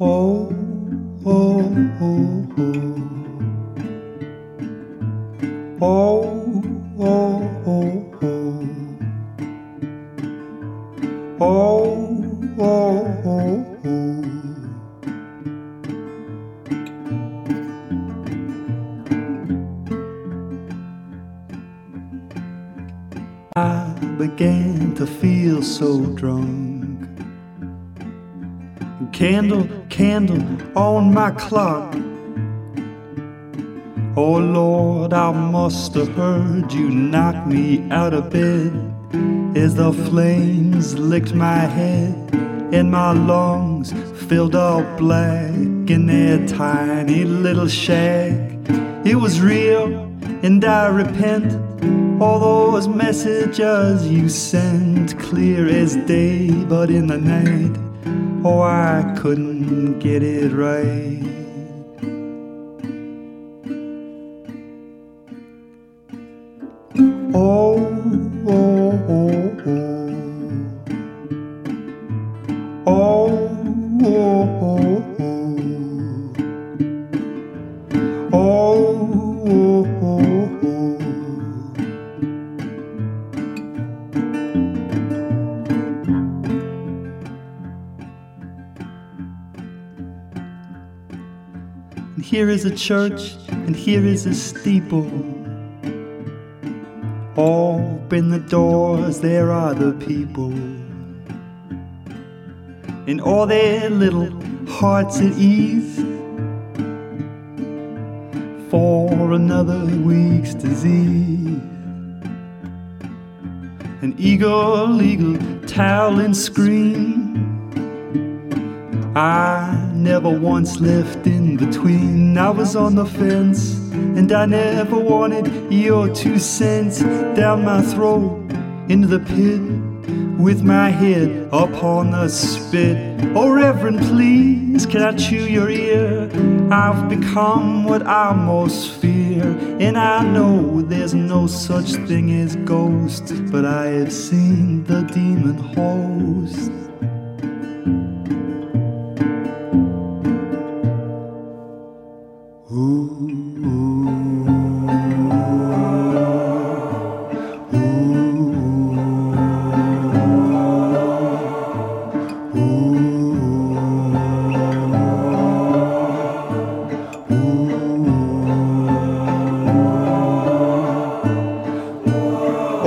Oh, oh, oh, oh. Oh, oh, oh, oh. Oh, oh, oh, oh. I began to feel so drunk. Candle, candle on my clock. Oh Lord, I must have heard you knock me out of bed as the flames licked my head and my lungs filled up black in that tiny little shack. It was real, and I repent. All those messages you sent, clear as day, but in the night, oh, I couldn't get it right. Here is a church, and here is a steeple. Open the doors, there are the people. In all their little hearts at ease. For another week's disease. An eagle, eagle, towel and scream. I never once left in between. I was on the fence, and I never wanted your two cents down my throat into the pit with my head upon the spit. Oh, Reverend, please, can I chew your ear? I've become what I most fear, and I know there's no such thing as ghosts, but I have seen the demon host.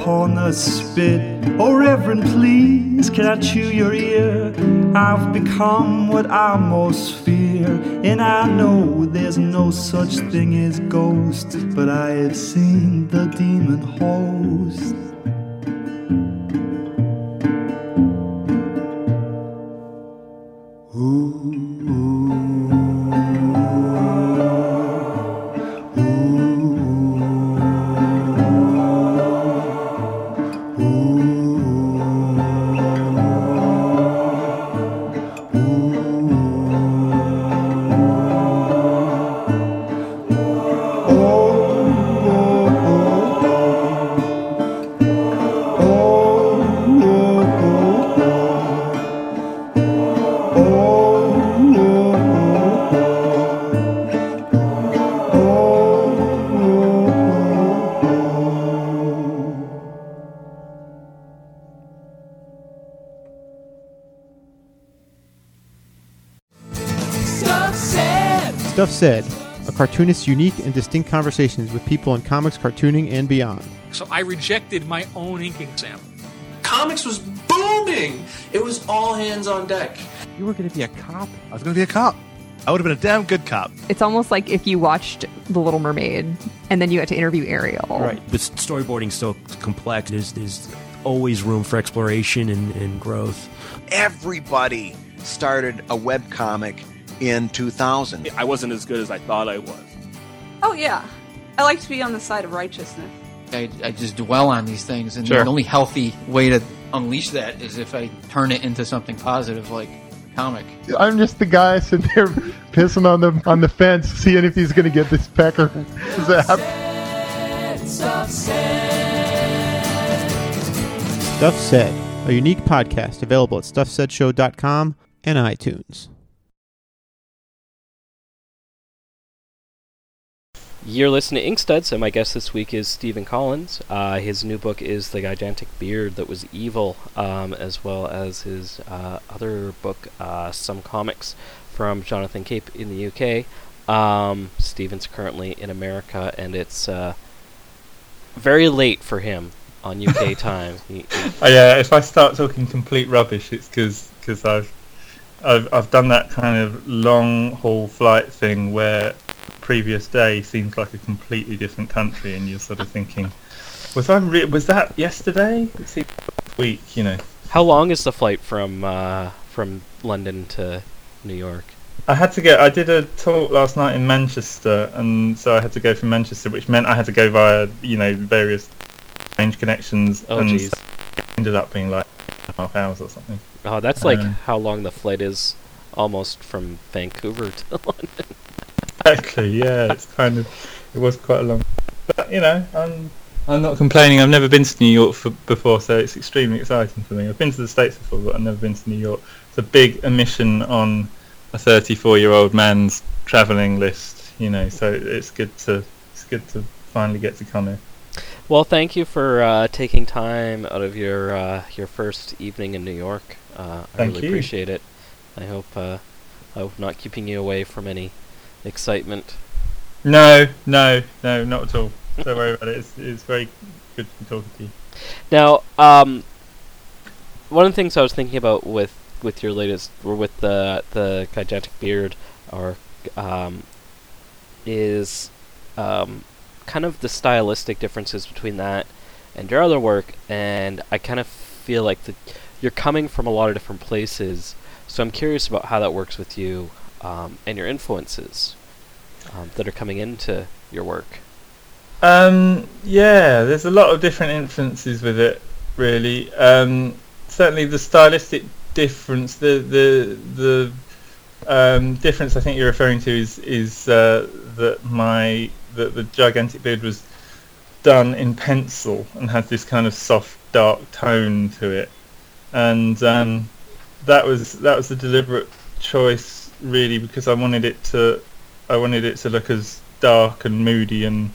upon the spit. Oh, Reverend, please, can I chew your ear? I've become what I most fear, and I know there's no such thing as ghosts, but I have seen the demon host. Stuff Said, a cartoonist's unique and distinct conversations with people in comics, cartooning, and beyond. So I rejected my own inking sample. Comics was booming. It was all hands on deck. You were going to be a cop. I was going to be a cop. I would have been a damn good cop. It's almost like if you watched The Little Mermaid and then you had to interview Ariel. Right. But storyboarding's so complex. There's, there's always room for exploration and, and growth. everybody started a web comic in 2000. I wasn't as good as I thought I was. Oh yeah, I like to be on the side of righteousness. I, I just dwell on these things, and Sure. the only healthy way to unleash that is if I turn it into something positive, like a comic. I'm just the guy sitting there pissing on the on the fence, seeing if he's gonna get this pecker zap. Stuff Said, a unique podcast available at stuffsaidshow.com and iTunes. You're listening to Inkstuds, and my guest this week is Stephen Collins. Uh, his new book is The Gigantic Beard That Was Evil, um, as well as his uh, other book, uh, Some Comics from Jonathan Cape in the UK. Um, Stephen's currently in America, and it's uh, very late for him on UK time. He- he- Oh, yeah, if I start talking complete rubbish, it's because I've, I've I've done that kind of long haul flight thing where previous day seems like a completely different country, and you're sort of thinking, was I re- was that yesterday? It seems week, you know. How long is the flight from uh, from London to New York? I had to go. I did a talk last night in Manchester, and so I had to go from Manchester, which meant I had to go via you know various range connections, Oh, and it ended up being like half hours or something. Oh, that's like Um, how long the flight is almost from Vancouver to London. Exactly. Yeah, it's kind of it was quite a long, but you know, I'm I'm not complaining. I've never been to New York for, before, so it's extremely exciting for me. I've been to the states before, but I've never been to New York. It's a big omission on a 34-year-old man's traveling list, you know. So it's good to it's good to finally get to come here. Well, thank you for uh, taking time out of your uh, your first evening in New York. Uh, I really you. appreciate it. I hope uh, I hope not keeping you away from any excitement. No, no, no, not at all. Don't worry about it. It's, it's very good to be talking to you. Now, um, one of the things I was thinking about with with your latest, or with the the gigantic beard, or um, is um, kind of the stylistic differences between that and your other work, and I kind of feel like the, you're coming from a lot of different places. So I'm curious about how that works with you um, and your influences um, that are coming into your work. Um, yeah, there's a lot of different influences with it, really. Um, certainly, the stylistic difference, the the the um, difference I think you're referring to is is uh, that my that the gigantic beard was done in pencil and had this kind of soft, dark tone to it, and um, that was that was a deliberate choice, really, because I wanted it to I wanted it to look as dark and moody and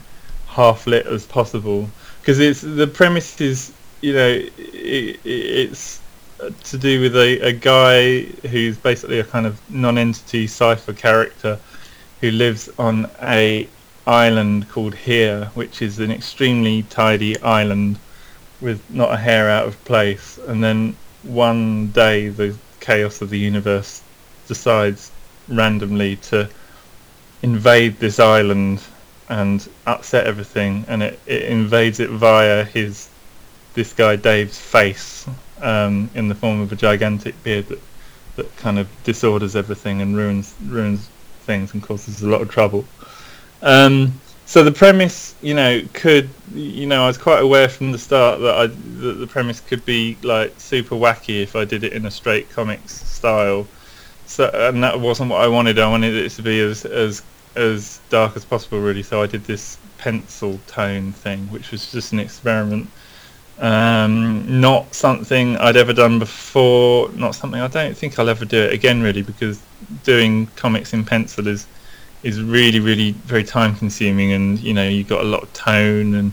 half lit as possible because it's the premise is you know it, it, it's to do with a, a guy who's basically a kind of non-entity cipher character who lives on a island called Here, which is an extremely tidy island with not a hair out of place. And then one day, the chaos of the universe decides randomly to invade this island and upset everything, and it, it invades it via his this guy Dave's face um, in the form of a gigantic beard that that kind of disorders everything and ruins ruins things and causes a lot of trouble. Um, so the premise, you know, could you know, I was quite aware from the start that I that the premise could be like super wacky if I did it in a straight comics style. So and that wasn't what I wanted. I wanted it to be as as as dark as possible, really. So I did this pencil tone thing, which was just an experiment. Um, not something I'd ever done before. Not something I don't think I'll ever do it again, really, because doing comics in pencil is is really, really very time consuming, and you know you've got a lot of tone, and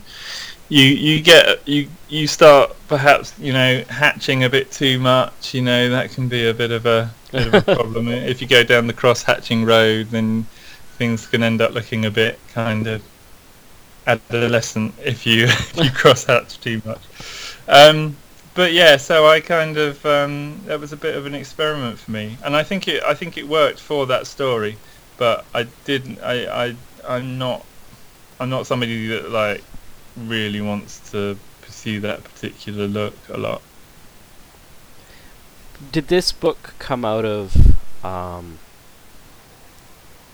you you get you you start perhaps you know hatching a bit too much. You know that can be a bit of a bit of a problem if you go down the cross hatching road. Then things can end up looking a bit kind of adolescent if you if you cross hatch too much. Um, but yeah, so I kind of um, that was a bit of an experiment for me, and I think it I think it worked for that story. But I didn't. I I I'm not I'm not somebody that like really wants to pursue that particular look a lot. did this book come out of um,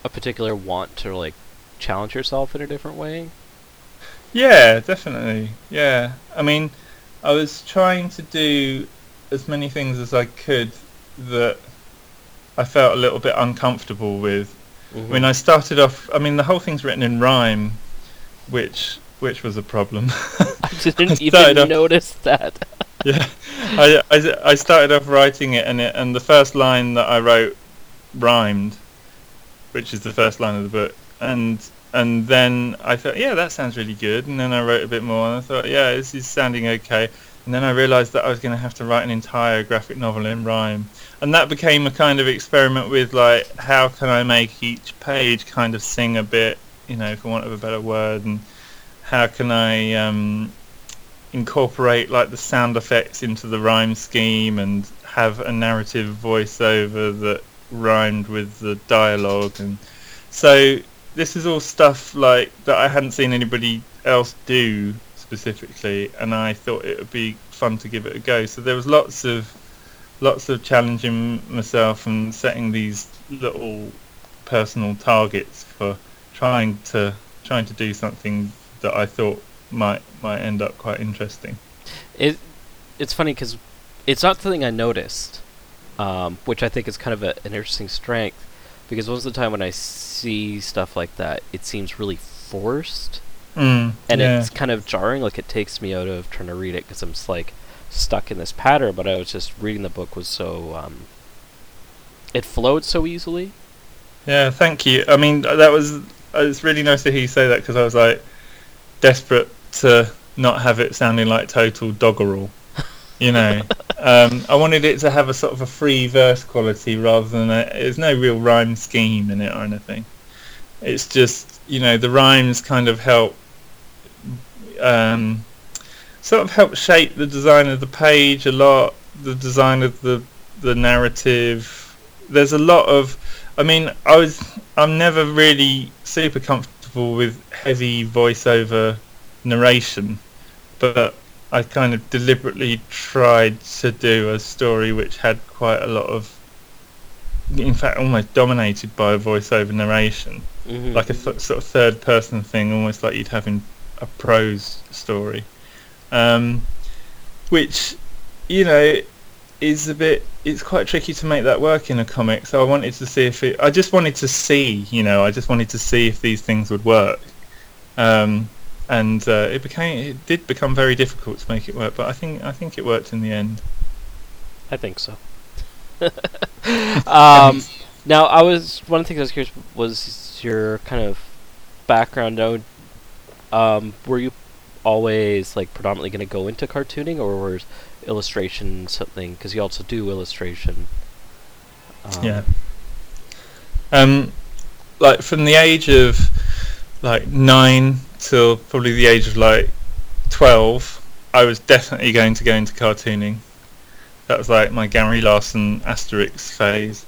a particular want to like challenge yourself in a different way? Yeah, definitely. Yeah. I mean, I was trying to do as many things as I could that I felt a little bit uncomfortable with. Mm-hmm. I mean, I started off. I mean, the whole thing's written in rhyme, which which was a problem. I just didn't started even off- notice that. yeah, I, I, I started off writing it, and it, and the first line that I wrote rhymed, which is the first line of the book, and and then I thought, yeah, that sounds really good, and then I wrote a bit more, and I thought, yeah, this is sounding okay, and then I realised that I was going to have to write an entire graphic novel in rhyme, and that became a kind of experiment with like, how can I make each page kind of sing a bit, you know, for want of a better word, and how can I um, incorporate like the sound effects into the rhyme scheme and have a narrative voiceover that rhymed with the dialogue and so this is all stuff like that I hadn't seen anybody else do specifically and I thought it would be fun to give it a go so there was lots of lots of challenging myself and setting these little personal targets for trying to trying to do something that I thought might might end up quite interesting. It it's funny because it's not something I noticed, um, which I think is kind of a, an interesting strength. Because most of the time when I see stuff like that, it seems really forced, Mm, and yeah. it's kind of jarring. Like it takes me out of trying to read it because I'm just like stuck in this pattern. But I was just reading the book was so um, it flowed so easily. Yeah, thank you. I mean, that was it's really nice to hear you say that because I was like desperate to not have it sounding like total doggerel. You know, um, I wanted it to have a sort of a free verse quality rather than a, there's no real rhyme scheme in it or anything. It's just you know the rhymes kind of help um, sort of help shape the design of the page a lot, the design of the the narrative. There's a lot of I mean, I was I'm never really super comfortable with heavy voiceover narration, but I kind of deliberately tried to do a story which had quite a lot of in fact almost dominated by a voiceover narration. Mhm. like a th- sort of third person thing almost like you'd have in a prose story. Um, which you know is a bit it's quite tricky to make that work in a comic so I wanted to see if it I just wanted to see you know I just wanted to see if these things would work. Um, and uh, it became it did become very difficult to make it work but I think I think it worked in the end I think so. um, now, I was one of the things I was curious was your kind of background. Now, um, were you always like predominantly going to go into cartooning, or was illustration something? Because you also do illustration. Um, Yeah. Um, like from the age of like nine till probably the age of like twelve, I was definitely going to go into cartooning. That was like my Gary Larson Asterix phase,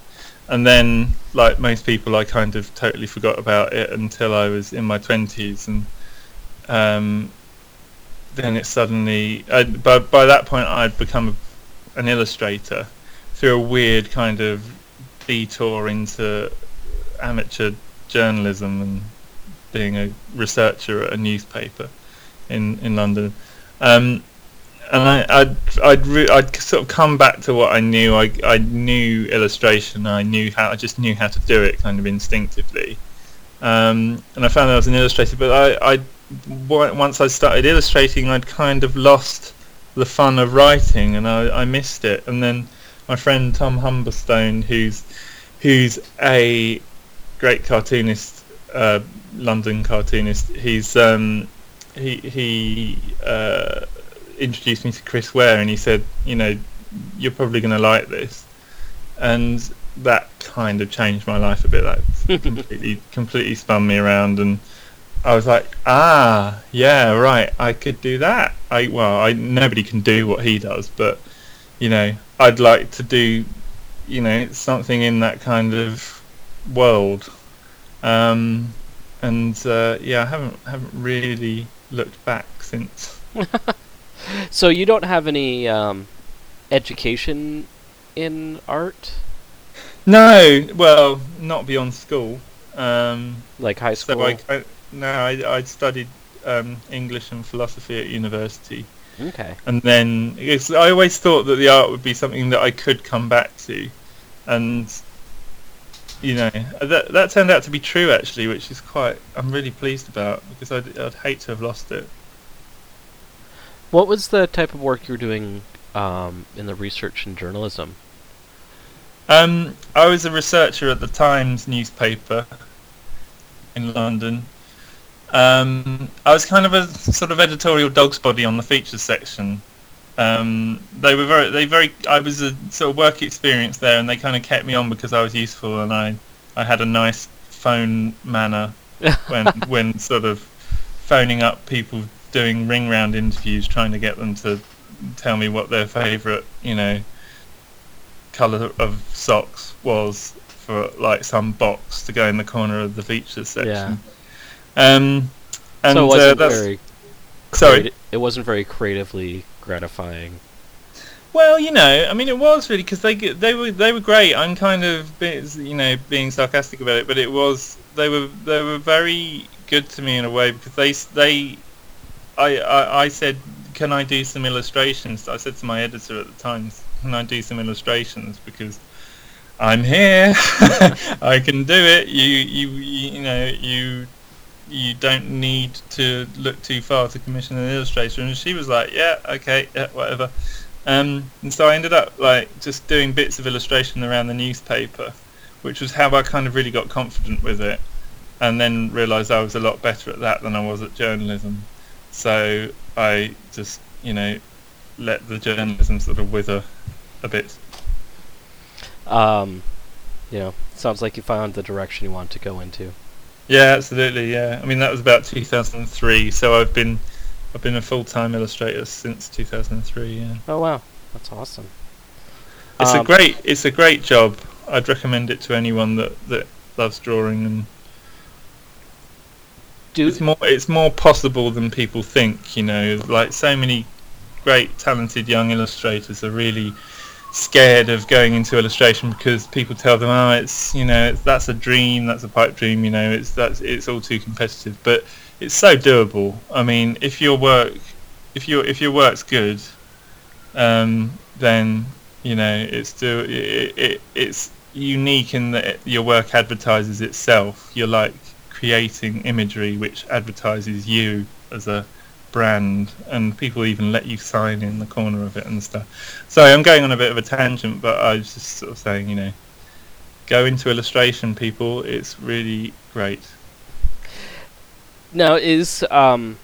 and then like most people, I kind of totally forgot about it until I was in my twenties, and um, then it suddenly. I, by by that point, I'd become an illustrator through a weird kind of detour into amateur journalism and being a researcher at a newspaper in in London. Um, and I, I'd I'd, re- I'd sort of come back to what I knew. I I knew illustration. I knew how. I just knew how to do it, kind of instinctively. Um, and I found I was an illustrator. But I, I once I started illustrating, I'd kind of lost the fun of writing, and I, I missed it. And then my friend Tom Humberstone, who's who's a great cartoonist, uh, London cartoonist. He's um, he he uh, introduced me to Chris Ware, and he said, you know, you're probably going to like this, and that kind of changed my life a bit. That completely completely spun me around, and I was like, ah, yeah, right, I could do that. I well, I nobody can do what he does, but you know, I'd like to do, you know, something in that kind of world. Um, and uh, yeah, I haven't haven't really looked back since. So you don't have any um, education in art? No, well, not beyond school. Um, like high school. So I, I, no, I, I studied um, English and philosophy at university. Okay. And then I always thought that the art would be something that I could come back to, and you know that that turned out to be true actually, which is quite I'm really pleased about because I'd, I'd hate to have lost it. What was the type of work you were doing um, in the research and journalism? Um, I was a researcher at the Times newspaper in London. Um, I was kind of a sort of editorial dog's body on the features section. Um, they were very, they very. I was a sort of work experience there, and they kind of kept me on because I was useful and I, I had a nice phone manner when when sort of phoning up people doing ring round interviews, trying to get them to tell me what their favourite, you know, colour of socks was for like some box to go in the corner of the features section. Yeah. Um, and so it wasn't uh, very. Sorry. It wasn't very creatively gratifying. Well, you know, I mean, it was really because they they were they were great. I'm kind of you know being sarcastic about it, but it was they were they were very good to me in a way because they they I I, I said can I do some illustrations? I said to my editor at the time, can I do some illustrations because I'm here, I can do it. You you you, you know you you don't need to look too far to commission an illustrator. And she was like, yeah, okay, yeah, whatever. Um, and so I ended up like just doing bits of illustration around the newspaper, which was how I kind of really got confident with it, and then realised I was a lot better at that than I was at journalism. So I just, you know, let the journalism sort of wither a bit. Um, you know, sounds like you found the direction you want to go into. Yeah, absolutely. Yeah, I mean that was about 2003. So I've been I've been a full time illustrator since 2003. Yeah. Oh wow, that's awesome. It's a Um, great it's a great job. I'd recommend it to anyone that that loves drawing and. Do it's more it's more possible than people think. You know, like so many great talented young illustrators are really scared of going into illustration because people tell them, oh, it's you know, it's, that's a dream, that's a pipe dream, you know, it's that's it's all too competitive. But it's so doable. I mean, if your work, if your if your work's good, um, then you know it's do it, it it's unique in that your work advertises itself. You're like creating imagery which advertises you as a brand and people even let you sign in the corner of it and stuff. Sorry, I'm going on a bit of a tangent, but I was just sort of saying, you know, go into illustration, people. It's really great. Now is um.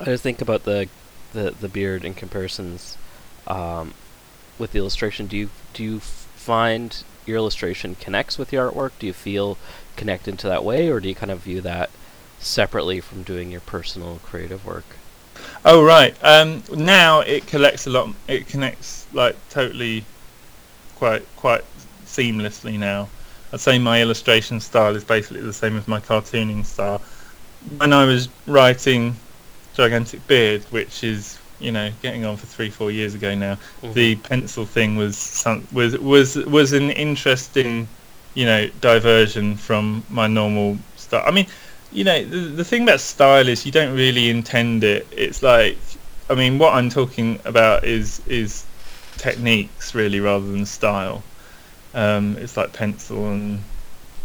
I just think about the, the the beard and comparisons, um, with the illustration. Do you do you find your illustration connects with your artwork? Do you feel connected to that way, or do you kind of view that separately from doing your personal creative work? Oh right. Um, now it collects a lot. It connects like totally, quite quite seamlessly now. I'd say my illustration style is basically the same as my cartooning style. When I was writing Gigantic Beard, which is you know getting on for three four years ago now, the pencil thing was some, was was was an interesting you know diversion from my normal style. I mean, you know the, the thing about style is you don't really intend it. It's like I mean what I'm talking about is is techniques really rather than style. Um, it's like pencil and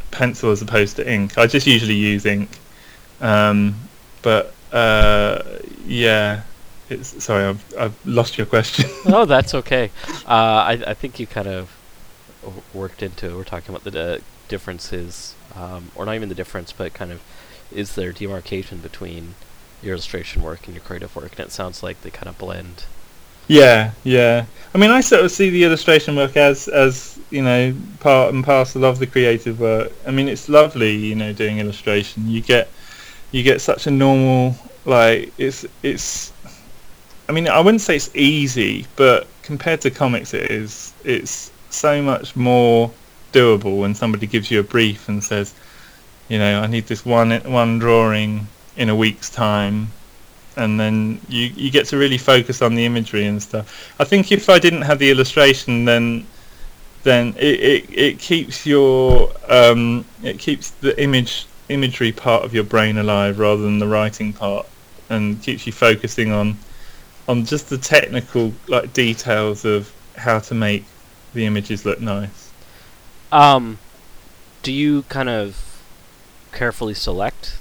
pencil as opposed to ink. I just usually use ink, um, but uh, yeah. It's, sorry, I've, I've lost your question. oh, that's okay. Uh, I I think you kind of worked into. We're talking about the uh, differences, um, or not even the difference, but kind of is there demarcation between your illustration work and your creative work, and it sounds like they kind of blend. Yeah, yeah. I mean, I sort of see the illustration work as, as you know, part and parcel of the creative work. I mean, it's lovely, you know, doing illustration. You get, you get such a normal, like, it's, it's. I mean, I wouldn't say it's easy, but compared to comics, it is. It's so much more doable when somebody gives you a brief and says, you know, I need this one one drawing in a week's time, and then you you get to really focus on the imagery and stuff. I think if I didn't have the illustration, then then it, it, it keeps your um, it keeps the image imagery part of your brain alive rather than the writing part, and keeps you focusing on on just the technical like details of how to make the images look nice. Um, do you kind of carefully select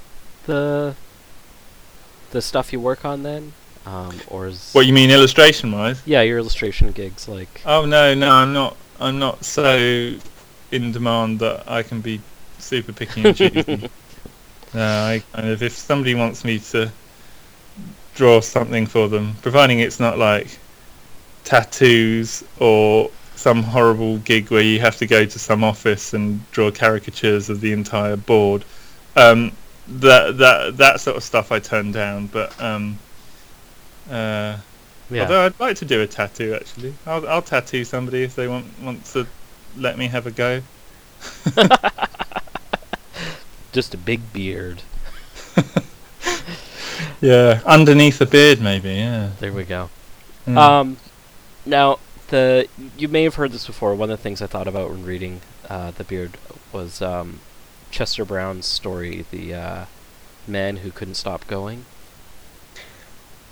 the the stuff you work on then, um, or is What you mean illustration wise? yeah your illustration gigs like Oh no, no, I'm not. I'm not so in demand that I can be super picky and choosy. no, I kind of if somebody wants me to draw something for them, providing it's not like tattoos or some horrible gig where you have to go to some office and draw caricatures of the entire board. Um, that that that sort of stuff I turn down, but um, uh, Yeah. although I'd like to do a tattoo actually, I'll I'll tattoo somebody if they want want to let me have a go. just a big beard? Yeah, underneath the beard maybe. Yeah. There we go. Mm. Um, now the you may have heard this before. One of the things I thought about when reading uh, the beard was um, Chester Brown's story, the uh, man who couldn't stop going.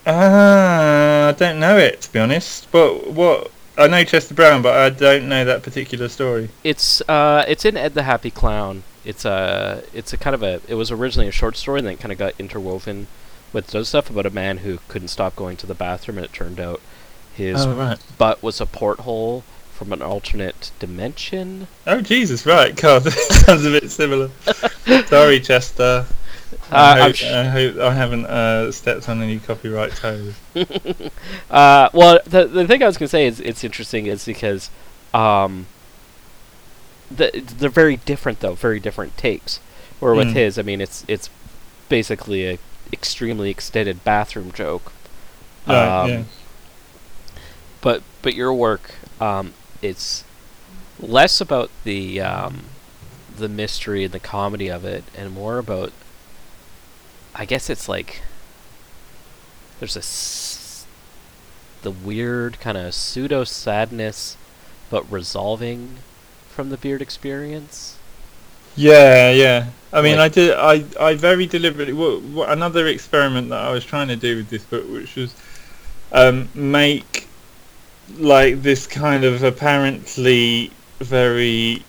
Ah, I don't know it to be honest. But what I know Chester Brown, but I don't know that particular story. It's uh, it's in Ed the Happy Clown. It's a it's a kind of a it was originally a short story and then it kind of got interwoven with other stuff about a man who couldn't stop going to the bathroom and it turned out his Oh, right. butt was a porthole from an alternate dimension. Oh Jesus, right? God, that sounds a bit similar. Sorry, Chester. Uh, I, hope, sh- I hope I haven't uh, stepped on any copyright toes. uh, well, the the thing I was gonna say is it's interesting is because um, the, they're very different though, very different takes. Where with Mm. his, I mean, it's it's basically a extremely extended bathroom joke. Right, Um, yeah. But but your work, um, it's less about the um, the mystery and the comedy of it, and more about. I guess it's like there's a s- the weird kind of pseudo sadness, but resolving from the beard experience. Yeah, yeah. I mean, Like- I did. I, I very deliberately. What, what, another experiment that I was trying to do with this book, which was um, make like this kind of apparently very.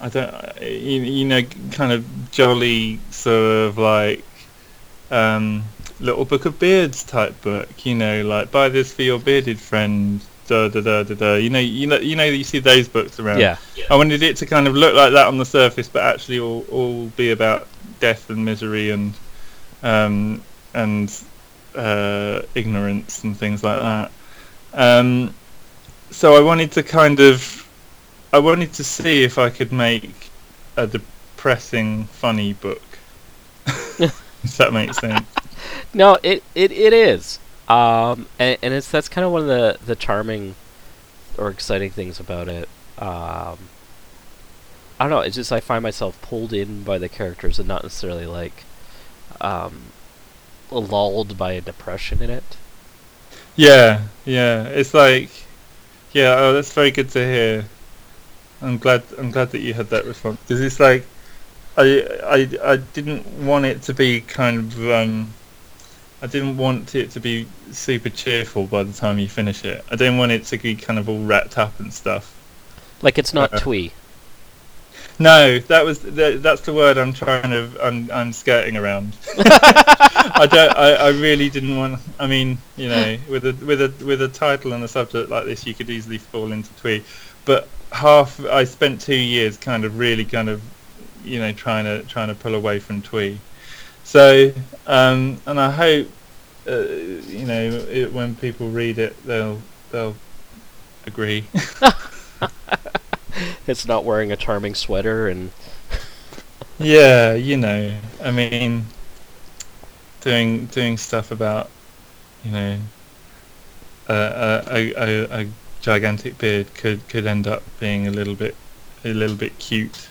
I don't. You, you know, kind of jolly sort of like um, little book of beards type book. You know, like buy this for your bearded friend. Da da da da da. You know, you know, you know. You see those books around. Yeah. I wanted it to kind of look like that on the surface, but actually all, all be about death and misery and um, and uh, ignorance and things like that. Um, so I wanted to kind of, I wanted to see if I could make a depressing, funny book. if that makes sense. No, it it, it is. Um, and, and it's that's kind of one of the, the charming or exciting things about it. Um, I don't know. It's just I find myself pulled in by the characters and not necessarily like um, lulled by a depression in it. Yeah, yeah. It's like, yeah. Oh, that's very good to hear. I'm glad. I'm glad that you had that response because it's like, I, I, I didn't want it to be kind of. Um, I didn't want it to be super cheerful by the time you finish it. I didn't want it to be kind of all wrapped up and stuff. Like it's not Uh, twee. No, that was the, that's the word I'm trying to I'm I'm skirting around. I don't. I, I really didn't want. I mean, you know, with a with a with a title and a subject like this, you could easily fall into twee. But half, I spent two years kind of really kind of, you know, trying to trying to pull away from twee. So, um, and I hope, uh, you know, it, when people read it, they'll they'll agree. It's not wearing a charming sweater and Yeah, you know, I mean, doing doing stuff about, you know, a a, a, a, a gigantic beard could could end up being a little bit a little bit cute,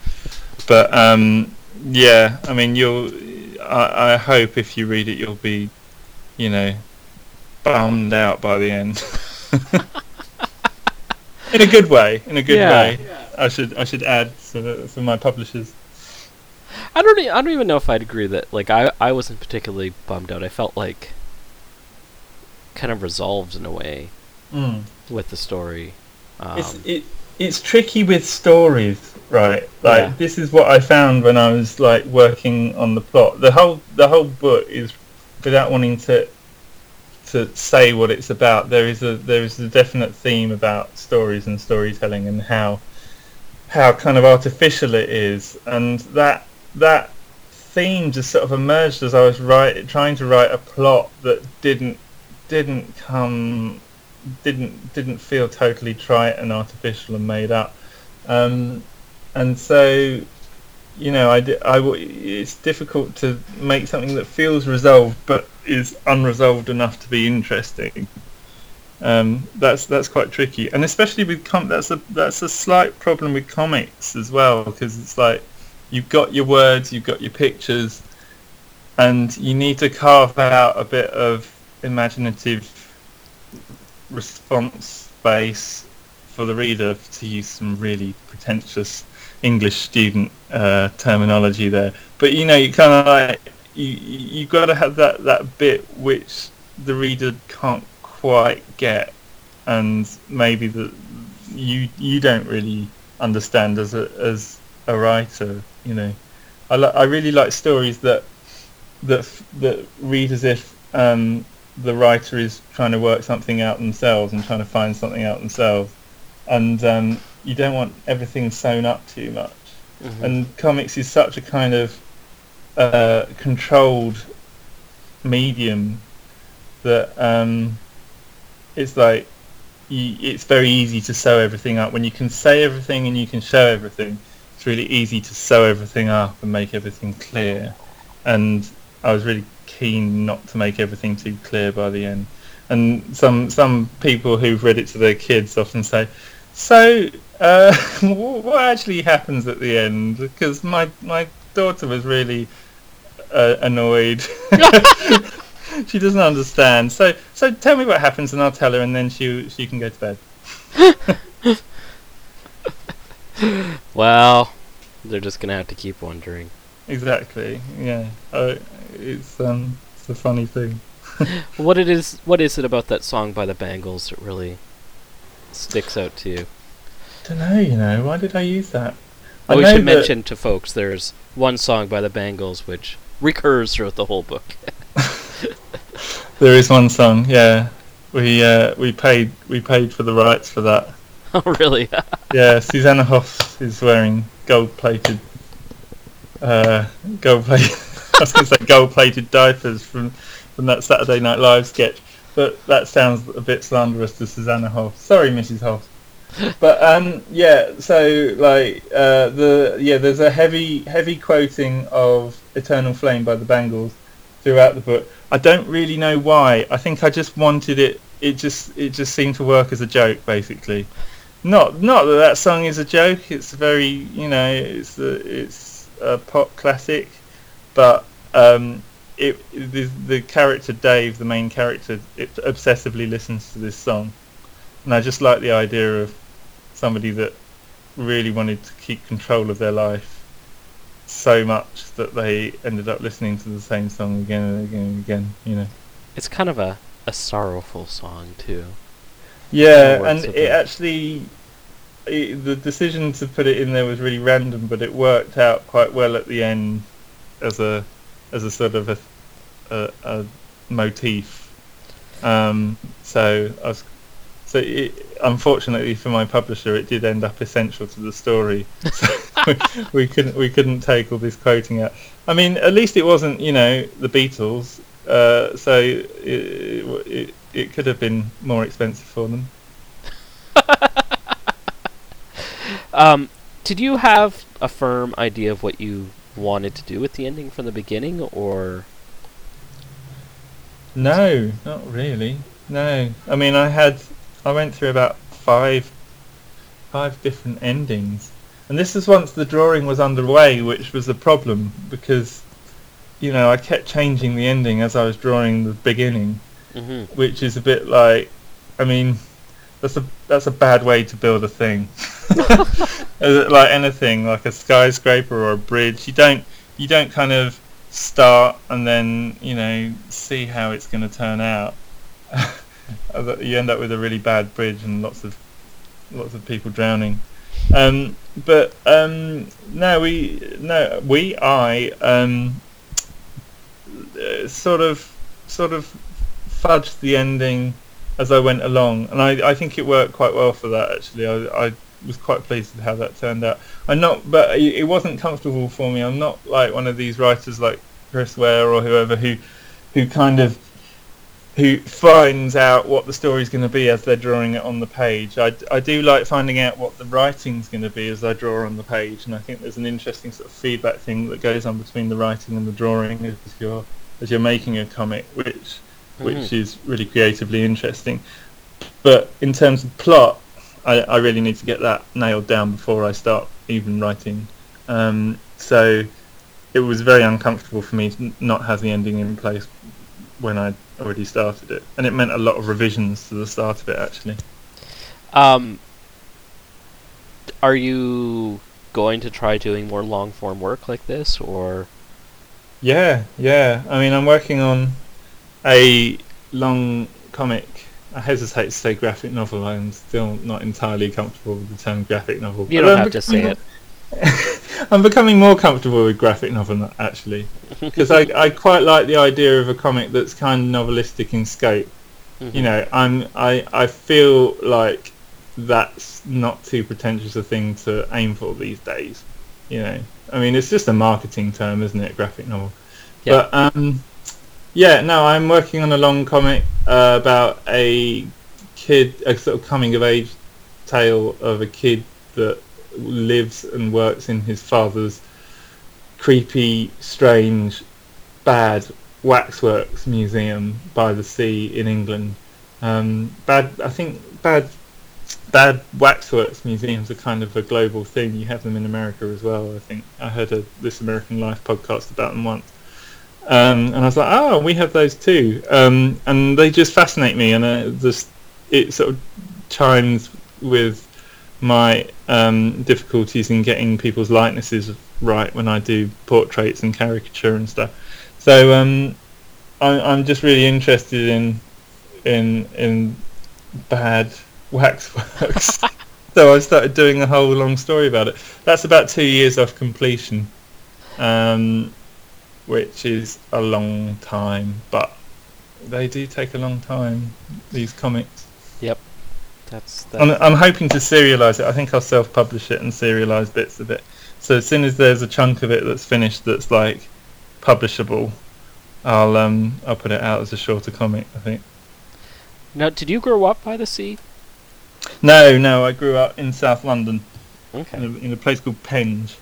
but um, yeah, I mean, you'll. I, I hope if you read it, you'll be you know, bummed out by the end. in a good way. In a good Yeah. way. I should I should add for, for my publishers. I don't. I don't even know if I'd agree that. Like, I I wasn't particularly bummed out. I felt like kind of resolved in a way Mm. with the story. Um, it's it, it's tricky with stories, right? Like Yeah. this is what I found when I was like working on the plot. The whole the whole book is without wanting to to say what it's about. There is a there is a definite theme about stories and storytelling and how how kind of artificial it is, and that that theme just sort of emerged as I was write, trying to write a plot that didn't didn't come didn't didn't feel totally trite and artificial and made up, um, and so you know I, I it's difficult to make something that feels resolved but is unresolved enough to be interesting. Um, that's that's quite tricky, and especially with com- that's a that's a slight problem with comics as well because it's like you've got your words, you've got your pictures, and you need to carve out a bit of imaginative response space for the reader to use some really pretentious English student uh, terminology there. But you know, you kind of like you you got to have that that bit which the reader can't quite get, and maybe that you you don't really understand as a as a writer. You know, I li- I really like stories that that f- that read as if um, the writer is trying to work something out themselves and trying to find something out themselves, and um, you don't want everything sewn up too much. Mhm. And comics is such a kind of uh, controlled medium that um, it's like you, it's very easy to sew everything up when you can say everything and you can show everything. It's really easy to sew everything up and make everything clear. And I was really keen not to make everything too clear by the end. And some some people who've read it to their kids often say, "So, uh, what actually happens at the end?" Because my my daughter was really uh, annoyed. she doesn't understand. So so tell me what happens, and I'll tell her, and then she she can go to bed. well, they're just gonna have to keep wondering. Exactly. Yeah. Uh, it's um it's a funny thing. what it is? What is it about that song by the Bangles that really sticks out to you? don't know. You know why did I use that? I Oh, we know should mention to folks there's one song by the Bangles which recurs throughout the whole book. There is one song. Yeah. We uh, we paid we paid for the rights for that. oh, really? yeah, Susanna Hoffs is wearing gold-plated, uh, gold-plated. I was going to say gold-plated diapers from from that Saturday Night Live sketch, but that sounds a bit slanderous to Susanna Hoffs. Sorry, Mrs. Hoffs. But um, yeah, so like uh, the yeah, there's a heavy heavy quoting of "Eternal Flame" by the Bangles throughout the book. I don't really know why. I think I just wanted it. It just it just seemed to work as a joke, basically. Not not that that song is a joke. It's very you know it's a, it's a pop classic, but um, it the, the character Dave, the main character, it obsessively listens to this song, and I just like the idea of somebody that really wanted to keep control of their life so much that they ended up listening to the same song again and again and again. You know. It's kind of a, a sorrowful song too. Yeah, and it it. actually, it, the decision to put it in there was really random, but it worked out quite well at the end as a as a sort of a a, a motif. Um, so I was, so it, unfortunately for my publisher, it did end up essential to the story. So we, we couldn't we couldn't take all this quoting out. I mean, at least it wasn't you know the Beatles. Uh, so it, it it could have been more expensive for them. Um, did you have a firm idea of what you wanted to do with the ending from the beginning, or No, not really. No, I mean I had I went through about five five different endings, and this is once the drawing was underway, which was a problem because you know, I kept changing the ending as I was drawing the beginning, Mhm. which is a bit like, I mean, that's a that's a bad way to build a thing. Like anything, like a skyscraper or a bridge, you don't you don't kind of start and then you know see how it's going to turn out. you end up with a really bad bridge and lots of lots of people drowning. Um, but um, no, we no we I um, uh, sort of sort of fudged the ending as I went along, and I, I think it worked quite well for that. Actually, I, I was quite pleased with how that turned out. I'm not, but it wasn't comfortable for me. I'm not like one of these writers like Chris Ware or whoever who who kind of who finds out what the story's going to be as they're drawing it on the page. I, I do like finding out what the writing's going to be as I draw on the page, and I think there's an interesting sort of feedback thing that goes on between the writing and the drawing as you're as you're making a comic, which which Mhm. is really creatively interesting. But in terms of plot, I, I really need to get that nailed down before I start even writing. Um, so it was very uncomfortable for me to not have the ending in place when I already started it, and it meant a lot of revisions to the start of it actually. Um, are you going to try doing more long form work like this, or Yeah, yeah. I mean, I'm working on a long comic. I hesitate to say graphic novel. I'm still not entirely comfortable with the term graphic novel. you don't I'm have to say it? I'm becoming more comfortable with graphic novel actually, because I, I quite like the idea of a comic that's kind of novelistic in scope. Mm-hmm. You know, I'm I I feel like that's not too pretentious a thing to aim for these days. You know, I mean, it's just a marketing term, isn't it? Graphic novel. Yeah. But um, yeah, no, I'm working on a long comic uh, about a kid, a sort of coming of age tale of a kid that lives and works in his father's creepy, strange, bad waxworks museum by the sea in England. Um, bad, I think bad, bad waxworks museums are kind of a global thing. You have them in America as well. I think I heard a This American Life podcast about them once. Um, and I was like, oh, we have those too, um, and they just fascinate me, and uh, just it sort of chimes with my um, difficulties in getting people's likenesses right when I do portraits and caricature and stuff. So um, I, I'm just really interested in in in bad waxworks. so I started doing a whole long story about it. That's about two years off completion, um, which is a long time, but they do take a long time. These comics. Yep. That's that. I'm, I'm hoping to serialize it. I think I'll self-publish it and serialize bits of it. So as soon as there's a chunk of it that's finished, that's like publishable, I'll um I'll put it out as a shorter comic. I think. Now, did you grow up by the sea? No, no, I grew up in South London, Okay. in a, in a place called Penge.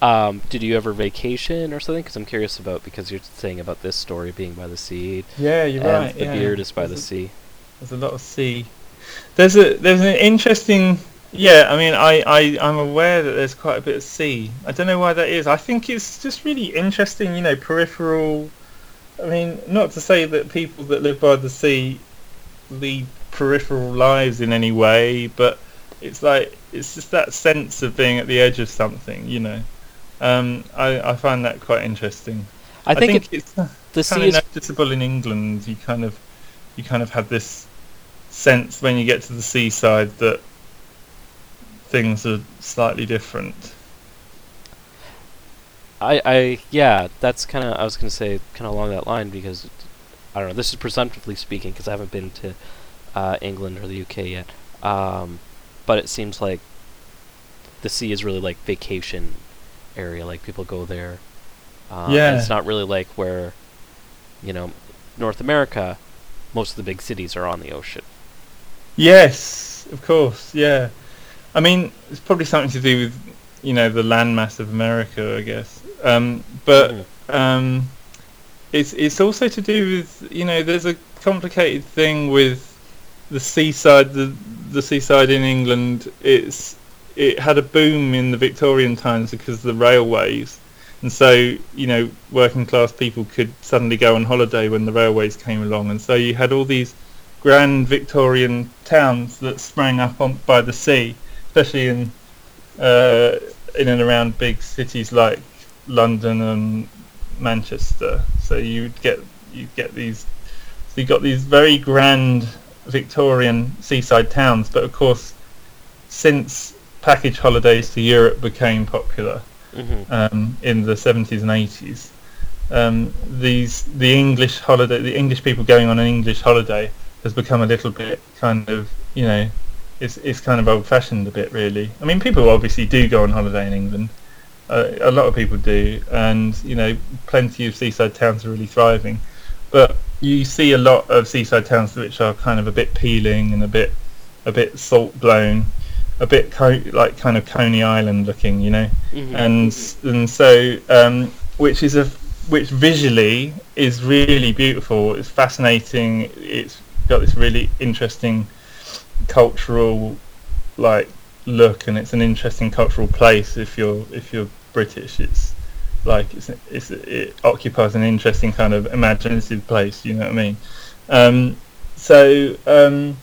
Um, did you ever vacation or something? Because I'm curious about because you're saying about this story being by the sea. Yeah, you're and right. The yeah. beard is by the a- sea. There's a lot of sea. There's a there's an interesting. Yeah, I mean, I, I I'm aware that there's quite a bit of sea. I don't know why that is. I think it's just really interesting. You know, peripheral. I mean, not to say that people that live by the sea lead peripheral lives in any way, but it's like it's just that sense of being at the edge of something. You know, um, I I find that quite interesting. I think, it, it's the kind sea of is noticeable in England. You kind of, you kind of have this sense when you get to the seaside that things are slightly different. I, I yeah, that's kind of I was gonna say kind of along that line because I don't know. This is presumptively speaking because I haven't been to uh, England or the UK yet. Um, but it seems like the sea is really like vacation area. Like people go there. Uh, and Yeah. it's not really like where, you know, North America. Most of the big cities are on the ocean. Yes, of course. Yeah, I mean it's probably something to do with you know the landmass of America, I guess. Um, but um, it's it's also to do with you know there's a complicated thing with the seaside the the seaside in England. It's it had a boom in the Victorian times because of the railways, and so you know working class people could suddenly go on holiday when the railways came along, and so you had all these grand Victorian towns that sprang up on by the sea, especially in uh, in and around big cities like London and Manchester. So you'd get you get these so you got these very grand Victorian seaside towns, but of course since package holidays to Europe became popular Mhm. um, in the 70s and 80s, um, these the English holiday, the English people going on an English holiday has become a little bit kind of you know, it's it's kind of old fashioned a bit really. I mean, people obviously do go on holiday in England. Uh, a lot of people do, and you know, plenty of seaside towns are really thriving. But you see a lot of seaside towns which are kind of a bit peeling and a bit a bit salt blown, a bit co- like kind of Coney Island looking, you know, Mhm. and and so um, which is a which visually is really beautiful. It's fascinating. It's got this really interesting cultural like look, and it's an interesting cultural place. If you're if you're British, it's like it's, it's it occupies an interesting kind of imaginative place. You know what I mean? Um, so um,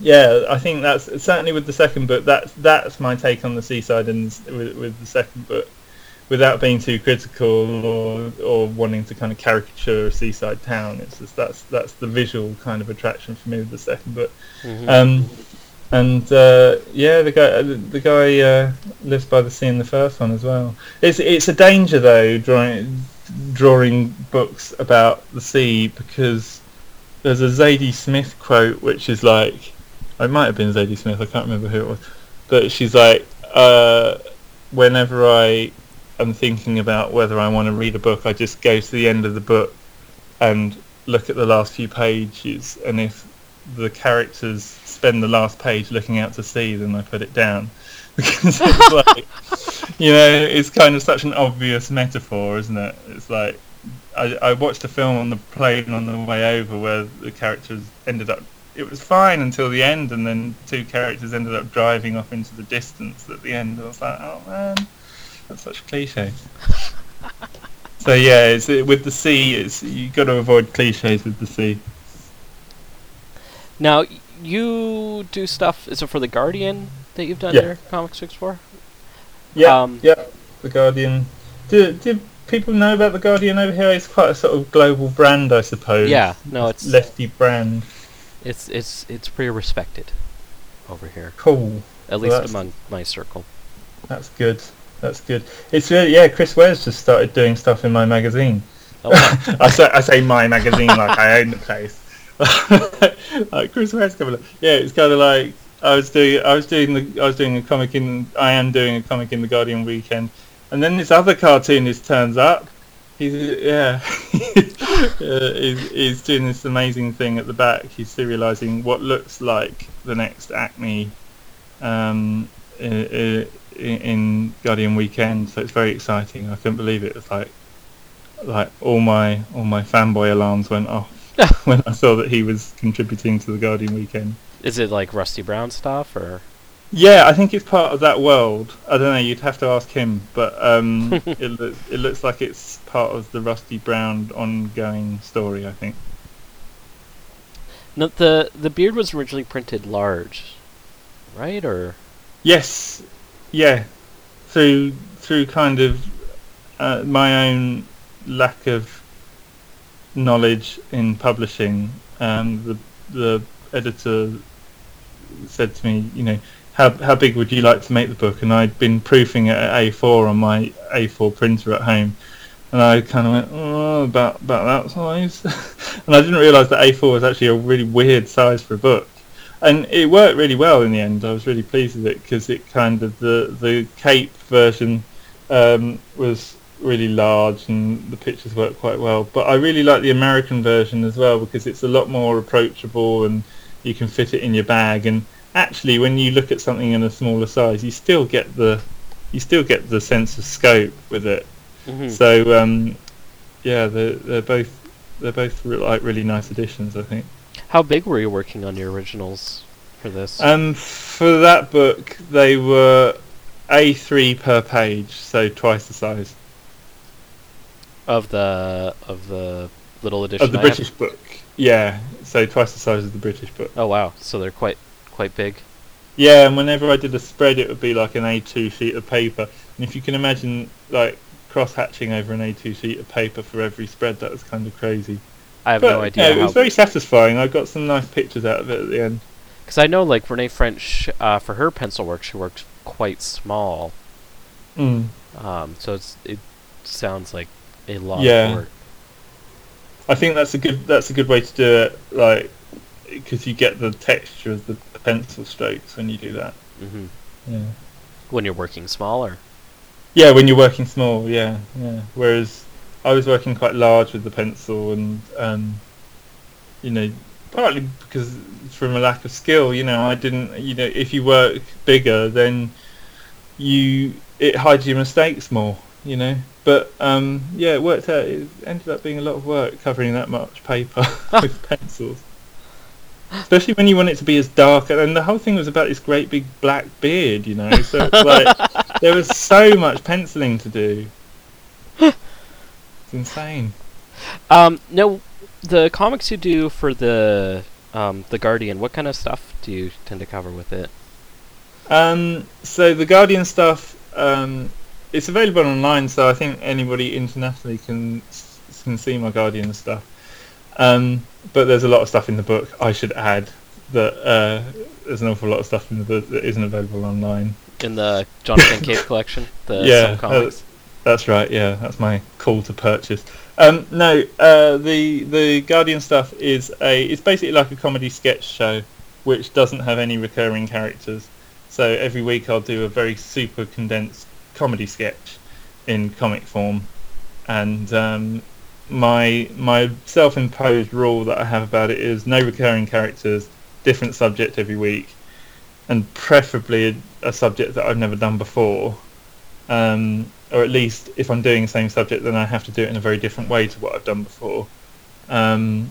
yeah, I think that's certainly with the second book. That's that's my take on the seaside, and with, with the second book, without being too critical or or wanting to kind of caricature a seaside town. It's just that's that's the visual kind of attraction for me with the second book. Mhm. Um, and uh, yeah, the guy the, the guy uh, lives by the sea in the first one as well. It's it's a danger though drawing drawing books about the sea because there's a Zadie Smith quote which is like it might have been Zadie Smith I can't remember who it was but she's like uh, whenever I am thinking about whether I want to read a book I just go to the end of the book and look at the last few pages and if the characters spend the last page looking out to sea then I put it down. Because it's like you know it's kind of such an obvious metaphor isn't it? It's like I, I watched a film on the plane on the way over where the characters ended up it was fine until the end and then two characters ended up driving off into the distance at the end. I was like oh man that's such cliche so yeah it's with the sea it's you got to avoid cliches with the sea Now you do stuff. Is it for the Guardian that you've done Yeah. your comic strips for? Yeah, Um, yeah. The Guardian. Do do people know about the Guardian over here? It's quite a sort of global brand, I suppose. Yeah, no, it's lefty brand. It's it's it's pretty respected over here. Cool. At Well, least among my circle. That's good. That's good. It's really yeah. Chris Ware's just started doing stuff in my magazine. Oh, wow. I say I say my magazine like I own the place. like Chris Ware's coming. up. Yeah, it's kind of like I was doing. I was doing the. I was doing a comic in. I am doing a comic in the Guardian weekend, and then this other cartoonist turns up. He's yeah. uh, he's, he's doing this amazing thing at the back. He's serializing what looks like the next Acme um, i- i- in Guardian Weekend. So it's very exciting. I couldn't believe it. It's like like all my all my fanboy alarms went off when I saw that he was contributing to the Guardian Weekend. Is it like Rusty Brown stuff or? Yeah, I think it's part of that world. I don't know. You'd have to ask him, but um, it looks it looks like it's part of the Rusty Brown ongoing story. I think. No, the the beard was originally printed large, right? Or Yes, yeah. Through through kind of uh, my own lack of knowledge in publishing, um, the the editor said to me, you know, how how big would you like to make the book? And I'd been proofing it at A4 on my A4 printer at home, and I kind of went, oh, about about that size, and I didn't realise that A4 was actually a really weird size for a book and it worked really well in the end. I was really pleased with it because it kind of the the Cape version um, was really large and the pictures worked quite well. But I really like the American version as well because it's a lot more approachable and you can fit it in your bag. And actually, when you look at something in a smaller size, you still get the you still get the sense of scope with it. Mhm. So um, yeah, they're they're both they're both re- like really nice additions, I think. How big were you working on your originals for this? Um, for that book, they were A3 per page, so twice the size. Of the of the little edition. Of the I have? British book. Yeah, so twice the size of the British book. Oh wow! So they're quite quite big. Yeah, and whenever I did a spread, it would be like an A2 sheet of paper. And if you can imagine, like cross hatching over an A2 sheet of paper for every spread, that was kind of crazy. I have But, no idea. Yeah, it was very satisfying. I got some nice pictures out of it at the end. Because I know, like Renee French, uh, for her pencil work, she works quite small. Mm. Um, so it's it sounds like a lot Yeah. of work. I think that's a good that's a good way to do it, like because you get the texture of the pencil strokes when you do that. hmm Yeah. When you're working smaller. Yeah, when you're working small, yeah, yeah. Whereas I was working quite large with the pencil, and um, you know, partly because from a lack of skill, you know, I didn't, you know, if you work bigger, then you it hides your mistakes more, you know. But um, yeah, it worked out. It ended up being a lot of work covering that much paper with pencils. Especially when you want it to be as dark, and the whole thing was about this great big black beard, you know. So like there was so much penciling to do. It's insane. Um, no, the comics you do for the um, the Guardian. What kind of stuff do you tend to cover with it? Um, so the Guardian stuff, um, it's available online, so I think anybody internationally can can see my Guardian stuff. Um, but there's a lot of stuff in the book. I should add that uh, there's an awful lot of stuff in the book that isn't available online. In the Jonathan Cape collection, the yeah, some comics. That's, right. Yeah, that's my call to purchase. Um, no, uh, the the Guardian stuff is a it's basically like a comedy sketch show, which doesn't have any recurring characters. So every week I'll do a very super condensed comedy sketch in comic form, and um, my my self-imposed rule that I have about it is no recurring characters, different subject every week, and preferably a, a subject that I've never done before. Um, or at least if I'm doing the same subject, then I have to do it in a very different way to what I've done before. Um,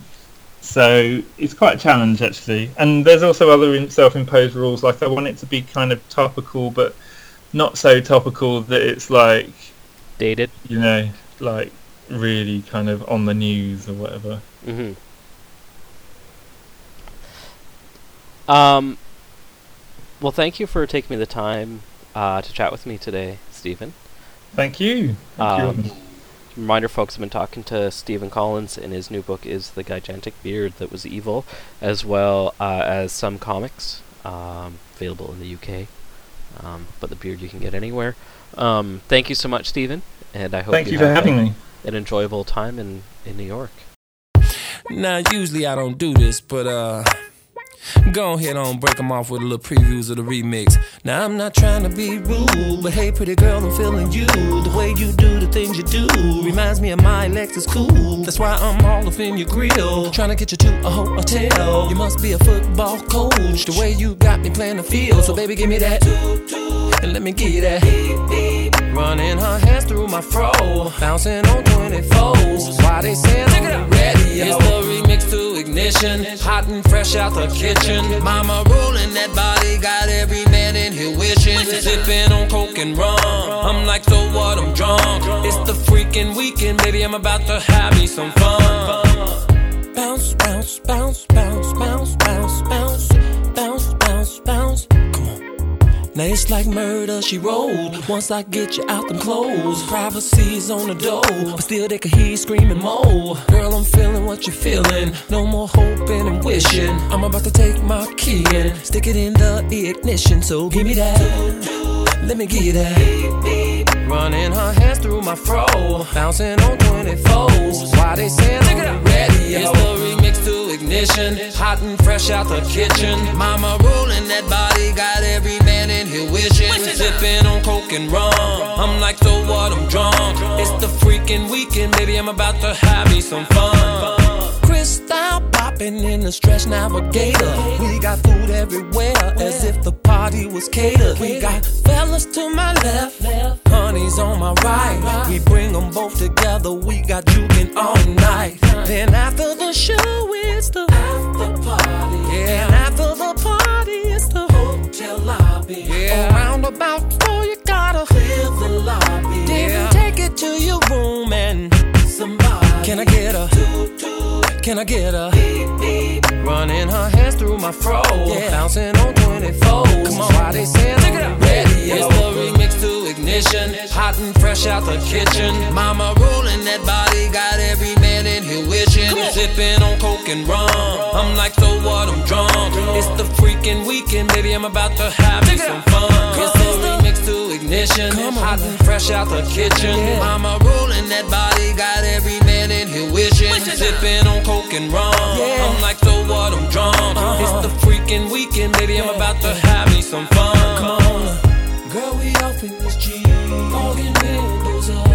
so it's quite a challenge actually. And there's also other in- self-imposed rules, like I want it to be kind of topical, but not so topical that it's like dated. You know, like really kind of on the news or whatever. hmm Um, well, thank you for taking me the time uh, to chat with me today, Stephen. Thank you. Thank you. Um, reminder, folks, I've been talking to Stephen Collins, and his new book is The Gigantic Beard That Was Evil, as well uh, as some comics um, available in the UK. Um, but the beard you can get anywhere. Um, thank you so much, Stephen, and I hope Thank you, you for have having a- me. An enjoyable time in, in New York. Now, usually I don't do this, but uh, go ahead on break them off with a little previews of the remix. Now, I'm not trying to be rude, but hey, pretty girl, I'm feeling you. The way you do the things you do reminds me of my Lexus cool. That's why I'm all up in your grill, trying to get you to a hotel. You must be a football coach. The way you got me playing the field, so baby, give me that. And let me get you that. Running her hands through my fro, bouncing on 24s. Why they saying the radio? It's the remix to ignition, hot and fresh out the kitchen. Mama rolling that body, got every man in here wishing. Sipping on coke and rum. I'm like, so what? I'm drunk. It's the freaking weekend, baby. I'm about to have me some fun. Bounce, bounce, bounce, bounce, bounce, bounce, bounce, Now it's like murder, she rolled. Once I get you out them clothes, privacy's on the door, but still they can hear you screaming more. Girl, I'm feeling what you're feeling. No more hoping and wishing. I'm about to take my key and stick it in the ignition. So give me that. Let me give you that. Running her hands through my fro, bouncing on 24s. Why they saying on the ready? It's the remix to ignition, hot and fresh out the kitchen. Mama rolling that body, got every man in here wishing. Sipping on coke and rum. I'm like, so what? I'm drunk. It's the freaking weekend, baby. I'm about to have me some fun. Cristal popping in the stretch navigator. We got food everywhere, as if the party was catered. We got fellas to my left, honey's on my right. We bring them both together. We got juking all night. Then after the show, it's the after party. Yeah, and after the party, it's the hotel lobby. Yeah, around about four, you gotta clear the lobby. Then take it to your room and somebody. Can I get a? Can I get a? Running her hands through my fro. Yeah. Bouncing on 24. Come on, why they saying on the radio? It's the remix to ignition. Hot and fresh out the kitchen. Mama rolling that body. Got every man in here wishing. Sipping on coke and rum. I'm like, so what? I'm drunk. It's the freaking weekend. Baby, I'm about to have me some fun. It's the remix to ignition. Hot and fresh out the kitchen. Mama rolling that body. Got every man in here wishing. Sipping on coke and rum. I'm like, so what? I'm drunk. Uh-huh. It's the freaking weekend, baby. I'm about to have me some fun. Come on, girl, we off in this G. Fogging windows up,